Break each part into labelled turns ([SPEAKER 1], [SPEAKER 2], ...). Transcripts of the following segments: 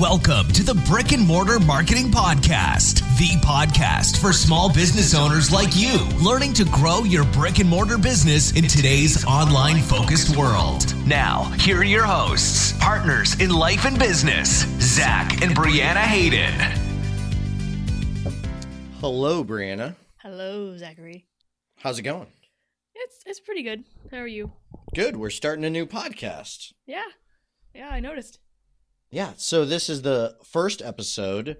[SPEAKER 1] Welcome to the Brick and Mortar Marketing Podcast, the podcast for small business owners like you, learning to grow your brick and mortar business in today's online focused world. Now, here are your hosts, partners in life and business, Zach and Brianna Hayden.
[SPEAKER 2] Hello, Brianna.
[SPEAKER 3] Hello, Zachary.
[SPEAKER 2] How's it going?
[SPEAKER 3] It's it's pretty good. How are you?
[SPEAKER 2] Good. We're starting a new podcast.
[SPEAKER 3] Yeah, yeah, I noticed.
[SPEAKER 2] Yeah. So this is the first episode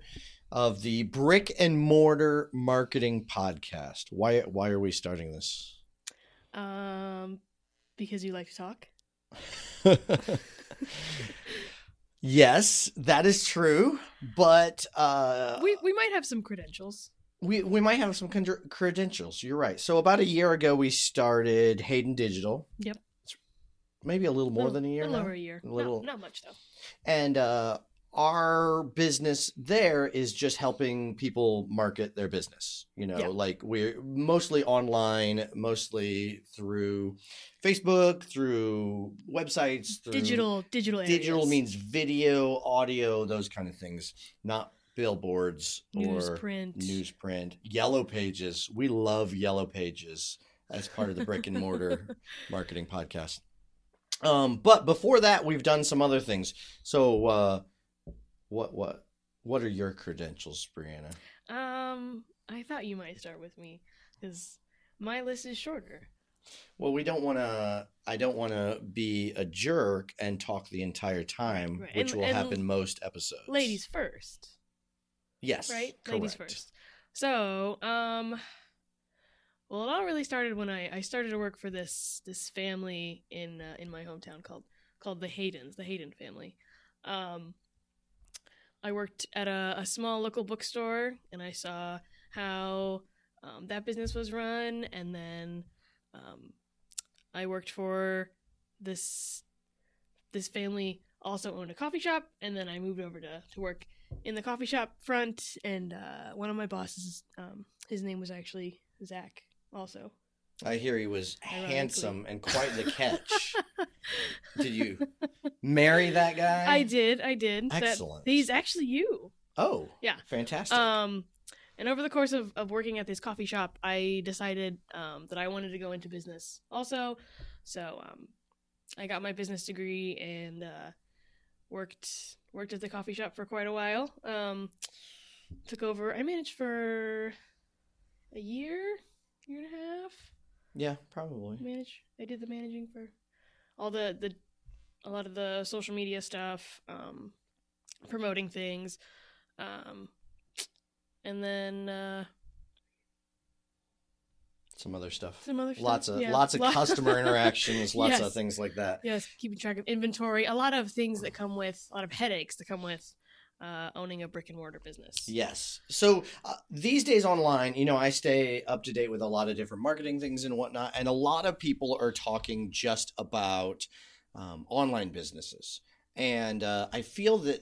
[SPEAKER 2] of the Brick and Mortar Marketing Podcast. Why? Why are we starting this?
[SPEAKER 3] Um, because you like to talk.
[SPEAKER 2] yes, that is true. But uh,
[SPEAKER 3] We we might have some credentials.
[SPEAKER 2] we we might have some con- credentials. You're right. So about a year ago, we started Hayden Digital.
[SPEAKER 3] Yep.
[SPEAKER 2] It's maybe a little more
[SPEAKER 3] Little-
[SPEAKER 2] than a year
[SPEAKER 3] little
[SPEAKER 2] now.
[SPEAKER 3] over a year.
[SPEAKER 2] A little-
[SPEAKER 3] Not, not much though.
[SPEAKER 2] And uh, our business there is just helping people market their business you know
[SPEAKER 3] Yeah.
[SPEAKER 2] like we're mostly online mostly through facebook through websites through
[SPEAKER 3] Digital digital
[SPEAKER 2] digital
[SPEAKER 3] areas.
[SPEAKER 2] means video audio those kind of things not billboards or
[SPEAKER 3] newsprint.
[SPEAKER 2] newsprint yellow pages we love yellow pages as part of the brick and mortar marketing podcast um but before that we've done some other things so uh what what what are your credentials brianna
[SPEAKER 3] Um, I thought you might start with me because my list is shorter.
[SPEAKER 2] well we don't want to i don't want to be a jerk and talk the entire time
[SPEAKER 3] Right,
[SPEAKER 2] which
[SPEAKER 3] and-
[SPEAKER 2] will
[SPEAKER 3] and
[SPEAKER 2] happen most episodes
[SPEAKER 3] Ladies first,
[SPEAKER 2] yes
[SPEAKER 3] right?
[SPEAKER 2] correct.
[SPEAKER 3] Ladies first. So, um, well, it all really started when I I started to work for this this family in uh, in my hometown called called the Haydens, the Hayden family. Um, I worked at a, a small local bookstore, and I saw how um, that business was run, and then um, I worked for this this family also owned a coffee shop, and then I moved over to to work in the coffee shop front, and uh, one of my bosses, um, his name was actually Zach, also.
[SPEAKER 2] i hear he was
[SPEAKER 3] Ironically.
[SPEAKER 2] handsome and quite the catch did you marry that guy
[SPEAKER 3] I did, I did. That-
[SPEAKER 2] Excellent.
[SPEAKER 3] he's actually you.
[SPEAKER 2] oh
[SPEAKER 3] Yeah.
[SPEAKER 2] fantastic
[SPEAKER 3] Um, and over the course of, of working at this coffee shop, I decided um, that I wanted to go into business also. So um, I got my business degree and uh, worked worked at the coffee shop for quite a while. Um, took over. I managed for a year, year and a half.
[SPEAKER 2] yeah probably
[SPEAKER 3] Manage. I did the managing for all the the a lot of the social media stuff, um, promoting things, um, and then uh,
[SPEAKER 2] some other stuff
[SPEAKER 3] some other stuff.
[SPEAKER 2] lots of
[SPEAKER 3] Yeah.
[SPEAKER 2] lots of customer interactions lots of things like that
[SPEAKER 3] Yes, keeping track of inventory. A lot of things that come with a lot of headaches that come with uh, owning a brick and mortar business.
[SPEAKER 2] yes so uh, these days online you know i stay up to date with a lot of different marketing things and whatnot and a lot of people are talking just about um, online businesses and uh, i feel that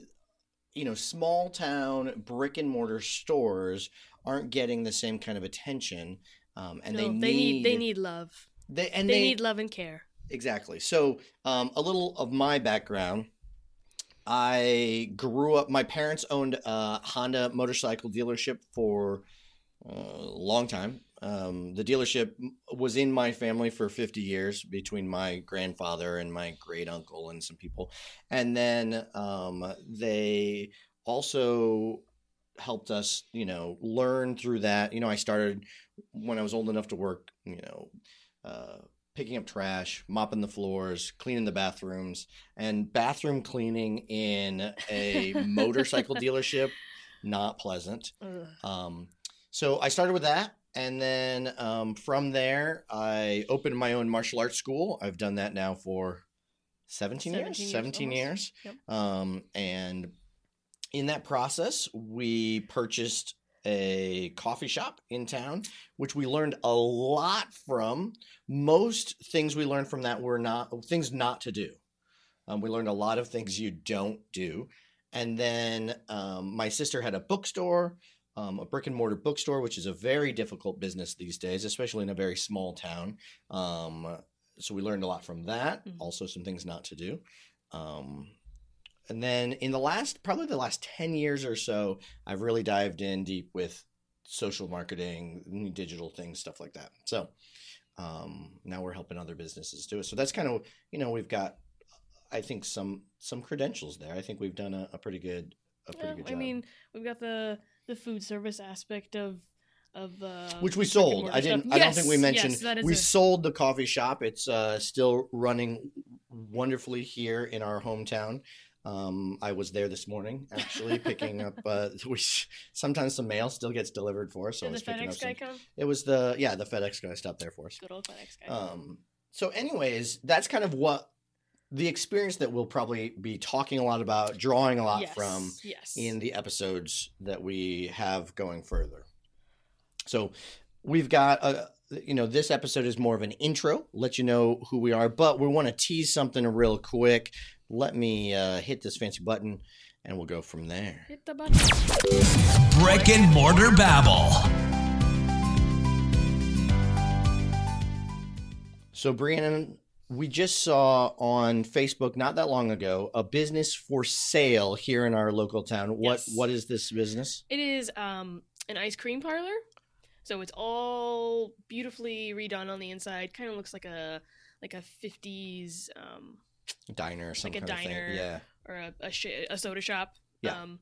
[SPEAKER 2] you know small town brick and mortar stores aren't getting the same kind of attention um, and
[SPEAKER 3] No,
[SPEAKER 2] they,
[SPEAKER 3] they
[SPEAKER 2] need,
[SPEAKER 3] need they need love.
[SPEAKER 2] they and
[SPEAKER 3] They,
[SPEAKER 2] they,
[SPEAKER 3] need love and care.
[SPEAKER 2] Exactly. So, um, a little of my background. I grew up. My parents owned a Honda motorcycle dealership for uh, a long time. Um, the dealership was in my family for 50 years between my grandfather and my great uncle and some people. And then um, they also helped us, you know, learn through that. You know, I started when I was old enough to work, you know, uh, picking up trash, mopping the floors, cleaning the bathrooms, and bathroom cleaning in a motorcycle dealership, not pleasant. Um, so I started with that. And then um, from there, I opened my own martial arts school. I've done that now for 17,
[SPEAKER 3] 17
[SPEAKER 2] years.
[SPEAKER 3] years,
[SPEAKER 2] 17
[SPEAKER 3] almost.
[SPEAKER 2] years.
[SPEAKER 3] Yep.
[SPEAKER 2] Um, and in that process, we purchased a coffee shop in town, which we learned a lot from. Most things we learned from that were not things not to do. Um, we learned a lot of things you don't do. And then um, my sister had a bookstore, um, a brick and mortar bookstore, which is a very difficult business these days, especially in a very small town. Um, so we learned a lot from that.
[SPEAKER 3] Mhm.
[SPEAKER 2] Also, some things not to do. And then in the last probably the last 10 years or so i've really dived in deep with social marketing new digital things stuff like that so um, now we're helping other businesses do it so that's kind of you know we've got i think some some credentials there i think we've done a, a pretty good a pretty
[SPEAKER 3] Yeah,
[SPEAKER 2] good job.
[SPEAKER 3] I mean, we've got the the food service aspect of of uh,
[SPEAKER 2] which we sold. I didn't.
[SPEAKER 3] stuff.
[SPEAKER 2] I don't think we mentioned.
[SPEAKER 3] yes, that is
[SPEAKER 2] we sold the coffee shop. It's uh, still running wonderfully here in our hometown. Um, I was there this morning actually picking up. Uh, we sometimes some mail still gets delivered for us. So I was
[SPEAKER 3] the
[SPEAKER 2] picking up
[SPEAKER 3] FedEx guy
[SPEAKER 2] some.
[SPEAKER 3] come?
[SPEAKER 2] It was the yeah the FedEx guy stopped there for us.
[SPEAKER 3] Good old FedEx guy.
[SPEAKER 2] Um, so, anyways, that's kind of what the experience that we'll probably be talking a lot about, drawing a lot
[SPEAKER 3] yes.
[SPEAKER 2] from
[SPEAKER 3] yes.
[SPEAKER 2] in the episodes that we have going further. So we've got a you know this episode is more of an intro, let you know who we are, but we want to tease something real quick. Let me uh, hit this fancy button, and we'll go from there.
[SPEAKER 3] Hit the button.
[SPEAKER 1] Brick and Mortar Babble.
[SPEAKER 2] So, Brianna, we just saw on Facebook not that long ago a business for sale here in our local town. What
[SPEAKER 3] Yes.
[SPEAKER 2] what is this business?
[SPEAKER 3] It is um an ice cream parlor. So it's all beautifully redone on the inside. Kind of looks like a like a 50s um
[SPEAKER 2] Diner or some
[SPEAKER 3] Like a
[SPEAKER 2] kind of
[SPEAKER 3] diner.
[SPEAKER 2] thing. Yeah.
[SPEAKER 3] or a a, sh- a soda shop.
[SPEAKER 2] Yeah.
[SPEAKER 3] Um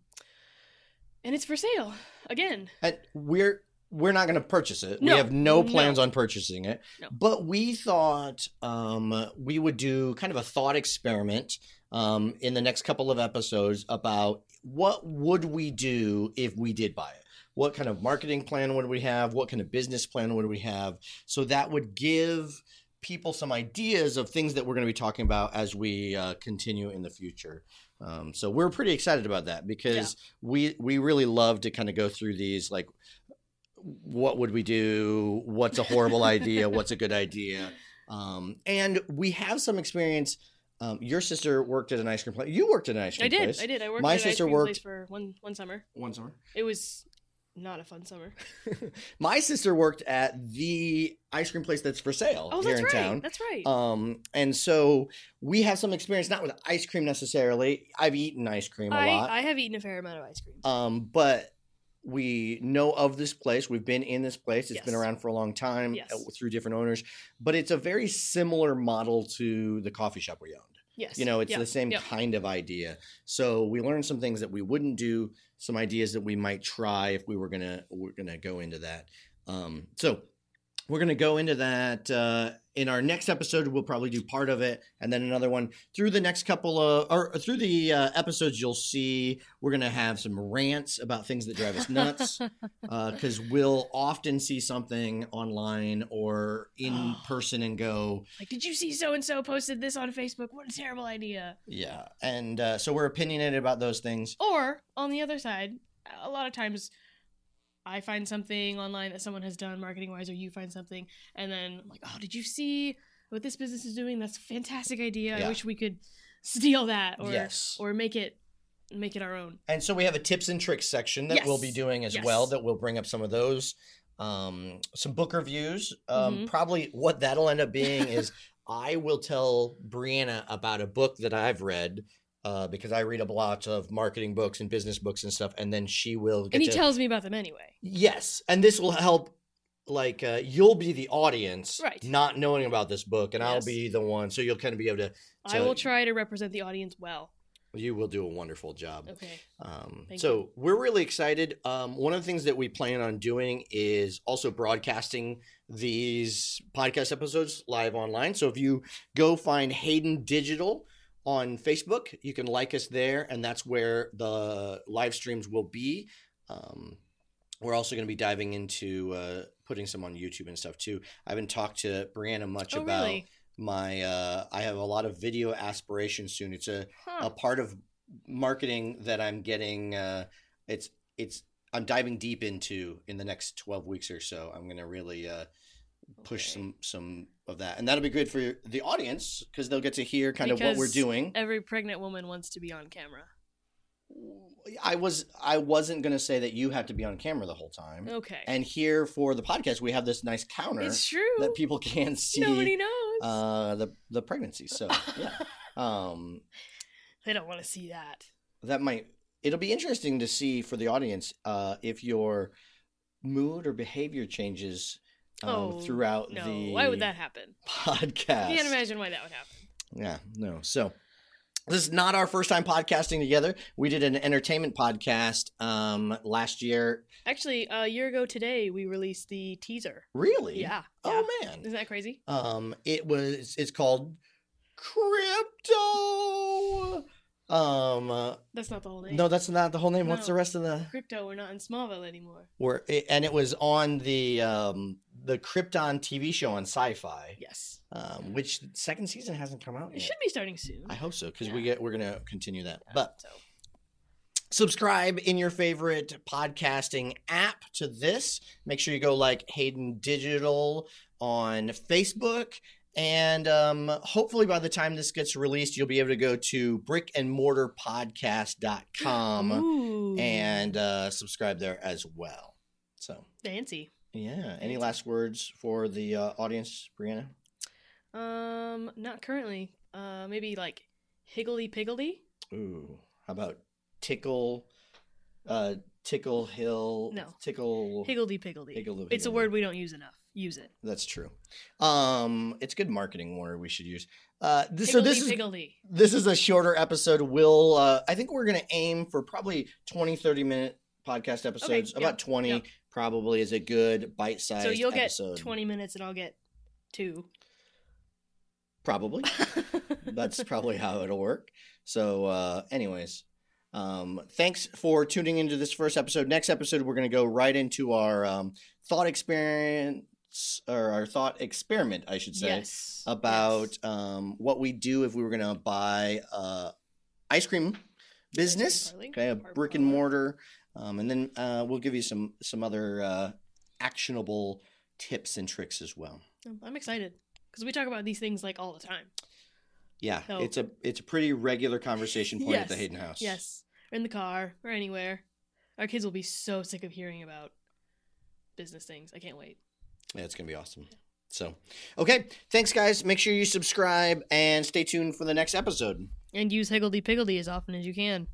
[SPEAKER 3] and it's for sale again.
[SPEAKER 2] And we're we're not going to purchase it.
[SPEAKER 3] No,
[SPEAKER 2] we have no
[SPEAKER 3] no.
[SPEAKER 2] plans on purchasing it.
[SPEAKER 3] No.
[SPEAKER 2] But we thought um, we would do kind of a thought experiment um, in the next couple of episodes about what would we do if we did buy it. What kind of marketing plan would we have? What kind of business plan would we have? So that would give people some ideas of things that we're going to be talking about as we uh, continue in the future. Um, so we're pretty excited about that because we we really love to kind of go through these like what would we do what's a horrible idea what's a good idea um, and we have some experience um, your sister worked at an ice cream place you worked at an ice cream
[SPEAKER 3] I did.
[SPEAKER 2] place
[SPEAKER 3] I did. I worked
[SPEAKER 2] My
[SPEAKER 3] at an ice
[SPEAKER 2] sister
[SPEAKER 3] cream
[SPEAKER 2] worked-
[SPEAKER 3] place for one one summer.
[SPEAKER 2] one summer
[SPEAKER 3] It was not a fun summer.
[SPEAKER 2] my sister worked at the ice cream place that's for sale
[SPEAKER 3] Oh,
[SPEAKER 2] here in
[SPEAKER 3] right.
[SPEAKER 2] town
[SPEAKER 3] That's right.
[SPEAKER 2] um, and so we have some experience not with ice cream necessarily i've eaten ice cream a
[SPEAKER 3] I,
[SPEAKER 2] lot
[SPEAKER 3] I have eaten a fair amount of ice cream.
[SPEAKER 2] Um, but we know of this place. We've been in this place. It's been around for a long time
[SPEAKER 3] Yes.
[SPEAKER 2] uh, through different owners. But it's a very similar model to the coffee shop we owned.
[SPEAKER 3] yes.
[SPEAKER 2] You know, it's
[SPEAKER 3] Yep,
[SPEAKER 2] the same
[SPEAKER 3] yep.
[SPEAKER 2] kind of idea. So we learned some things that we wouldn't do, some ideas that we might try if we were gonna we're gonna go into that. Um, so we're gonna go into that uh, in our next episode. We'll probably do part of it, and then another one through the next couple of or through the uh, episodes. You'll see we're gonna have some rants about things that drive us nuts because we'll often see something online or in person and go,
[SPEAKER 3] Like, did you see so and so posted this on Facebook? What a terrible idea.
[SPEAKER 2] yeah. And uh, so we're opinionated about those things.
[SPEAKER 3] Or on the other side, a lot of times I find something online that someone has done marketing wise, or you find something, and then I'm like, oh, did you see what this business is doing? That's a fantastic idea.
[SPEAKER 2] Yeah.
[SPEAKER 3] I wish we could steal that or
[SPEAKER 2] yes.
[SPEAKER 3] or make it make it our own.
[SPEAKER 2] And so we have a tips and tricks section that we'll be doing as
[SPEAKER 3] Yes.
[SPEAKER 2] well. That we'll bring up some of those, um, some book reviews. Um,
[SPEAKER 3] Mhm.
[SPEAKER 2] Probably what that'll end up being is I will tell Brianna about a book that I've read uh, because I read a lot of marketing books and business books and stuff, and then she will. Get
[SPEAKER 3] And he
[SPEAKER 2] to,
[SPEAKER 3] tells me about them anyway.
[SPEAKER 2] yes, and this will help. Like uh, you'll be the audience,
[SPEAKER 3] Right.
[SPEAKER 2] Not knowing about this book, and I'll be the one. So you'll kind of be able to.
[SPEAKER 3] I will try to represent the audience well.
[SPEAKER 2] You will do a wonderful job.
[SPEAKER 3] Okay.
[SPEAKER 2] Um, so we're really excited. Um, one of the things that we plan on doing is also broadcasting these podcast episodes live online. So if you go find Hayden Digital on Facebook, you can like us there, and that's where the live streams will be. Um, we're also going to be diving into uh, putting some on YouTube and stuff too. I haven't talked to Brianna much
[SPEAKER 3] Oh,
[SPEAKER 2] about
[SPEAKER 3] really?
[SPEAKER 2] my. Uh, I have a lot of video aspirations soon. It's a
[SPEAKER 3] Huh.
[SPEAKER 2] a part of marketing that I'm getting. Uh, it's it's I'm diving deep into in the next 12 weeks or so. I'm gonna really uh, push
[SPEAKER 3] Okay.
[SPEAKER 2] some some of that, and that'll be good for the audience because they'll get to hear kind of what we're doing.
[SPEAKER 3] Every pregnant woman wants to be on camera.
[SPEAKER 2] I was I wasn't gonna say that you have to be on camera the whole time.
[SPEAKER 3] Okay.
[SPEAKER 2] And here for the podcast, we have this nice counter
[SPEAKER 3] it's true.
[SPEAKER 2] that people can see
[SPEAKER 3] Nobody knows.
[SPEAKER 2] uh, the the pregnancy. So yeah. Um,
[SPEAKER 3] They don't want to see that.
[SPEAKER 2] that might it'll be interesting to see for the audience uh, if your mood or behavior changes um,
[SPEAKER 3] oh,
[SPEAKER 2] throughout
[SPEAKER 3] no.
[SPEAKER 2] the
[SPEAKER 3] Why would that happen?
[SPEAKER 2] podcast.
[SPEAKER 3] I can't imagine why that would happen.
[SPEAKER 2] Yeah, no. So this is not our first time podcasting together. We did an entertainment podcast um, last year.
[SPEAKER 3] Actually, a year ago today, we released the teaser.
[SPEAKER 2] Really?
[SPEAKER 3] Yeah.
[SPEAKER 2] Oh
[SPEAKER 3] yeah.
[SPEAKER 2] man.
[SPEAKER 3] Isn't that crazy?
[SPEAKER 2] Um, it was. It's called Crypto. Um, uh,
[SPEAKER 3] That's not the whole name.
[SPEAKER 2] no, that's not the whole name. What's the rest of the?
[SPEAKER 3] Crypto, we're not in Smallville anymore.
[SPEAKER 2] Where it, and it was on the um the Krypton TV show on Syfy,
[SPEAKER 3] Yes.
[SPEAKER 2] um, which second season hasn't come out
[SPEAKER 3] It
[SPEAKER 2] yet.
[SPEAKER 3] should be starting soon.
[SPEAKER 2] I hope so because we get we're gonna continue that. But
[SPEAKER 3] so
[SPEAKER 2] subscribe in your favorite podcasting app to this. Make sure you go like Hayden Digital on Facebook. And um, hopefully, by the time this gets released, you'll be able to go to brickandmortarpodcast.com
[SPEAKER 3] Ooh.
[SPEAKER 2] and uh, subscribe there as well. So,
[SPEAKER 3] fancy.
[SPEAKER 2] yeah. Any last words for the uh, audience, Brianna?
[SPEAKER 3] Um, not currently. Uh, maybe like higgledy piggledy.
[SPEAKER 2] Ooh, how about tickle, uh, tickle hill?
[SPEAKER 3] No.
[SPEAKER 2] tickle.
[SPEAKER 3] Higgledy piggledy.
[SPEAKER 2] Higgledy
[SPEAKER 3] It's a word we don't use enough. Use it.
[SPEAKER 2] That's true. Um, it's good marketing word we should use. Uh, this, so this is
[SPEAKER 3] piggledy.
[SPEAKER 2] this is a shorter episode. We'll, uh, I think we're gonna aim for probably 20, 30 minute podcast episodes.
[SPEAKER 3] yep,
[SPEAKER 2] About twenty probably is a good bite sized.
[SPEAKER 3] So you'll
[SPEAKER 2] episode.
[SPEAKER 3] get 20 minutes and I'll get two.
[SPEAKER 2] Probably. That's probably how it'll work. So, uh, anyways, um, thanks for tuning into this first episode. Next episode, we're going to go right into our um, thought experience or our thought experiment, I should say,
[SPEAKER 3] yes.
[SPEAKER 2] about
[SPEAKER 3] Yes.
[SPEAKER 2] um, what we do if we were going to buy uh, ice cream business, okay, a brick and mortar, um, and then uh, we'll give you some some other uh, actionable tips and tricks as well.
[SPEAKER 3] I'm excited because we talk about these things like all the time.
[SPEAKER 2] Yeah,
[SPEAKER 3] So-
[SPEAKER 2] it's a it's a pretty regular conversation point at the Hayden house.
[SPEAKER 3] Yes. Or in the car or anywhere. Our kids will be so sick of hearing about business things. I can't wait.
[SPEAKER 2] Yeah, it's gonna be awesome. So, okay, thanks guys. Make sure you subscribe and stay tuned for the next episode.
[SPEAKER 3] And use higgledy piggledy as often as you can.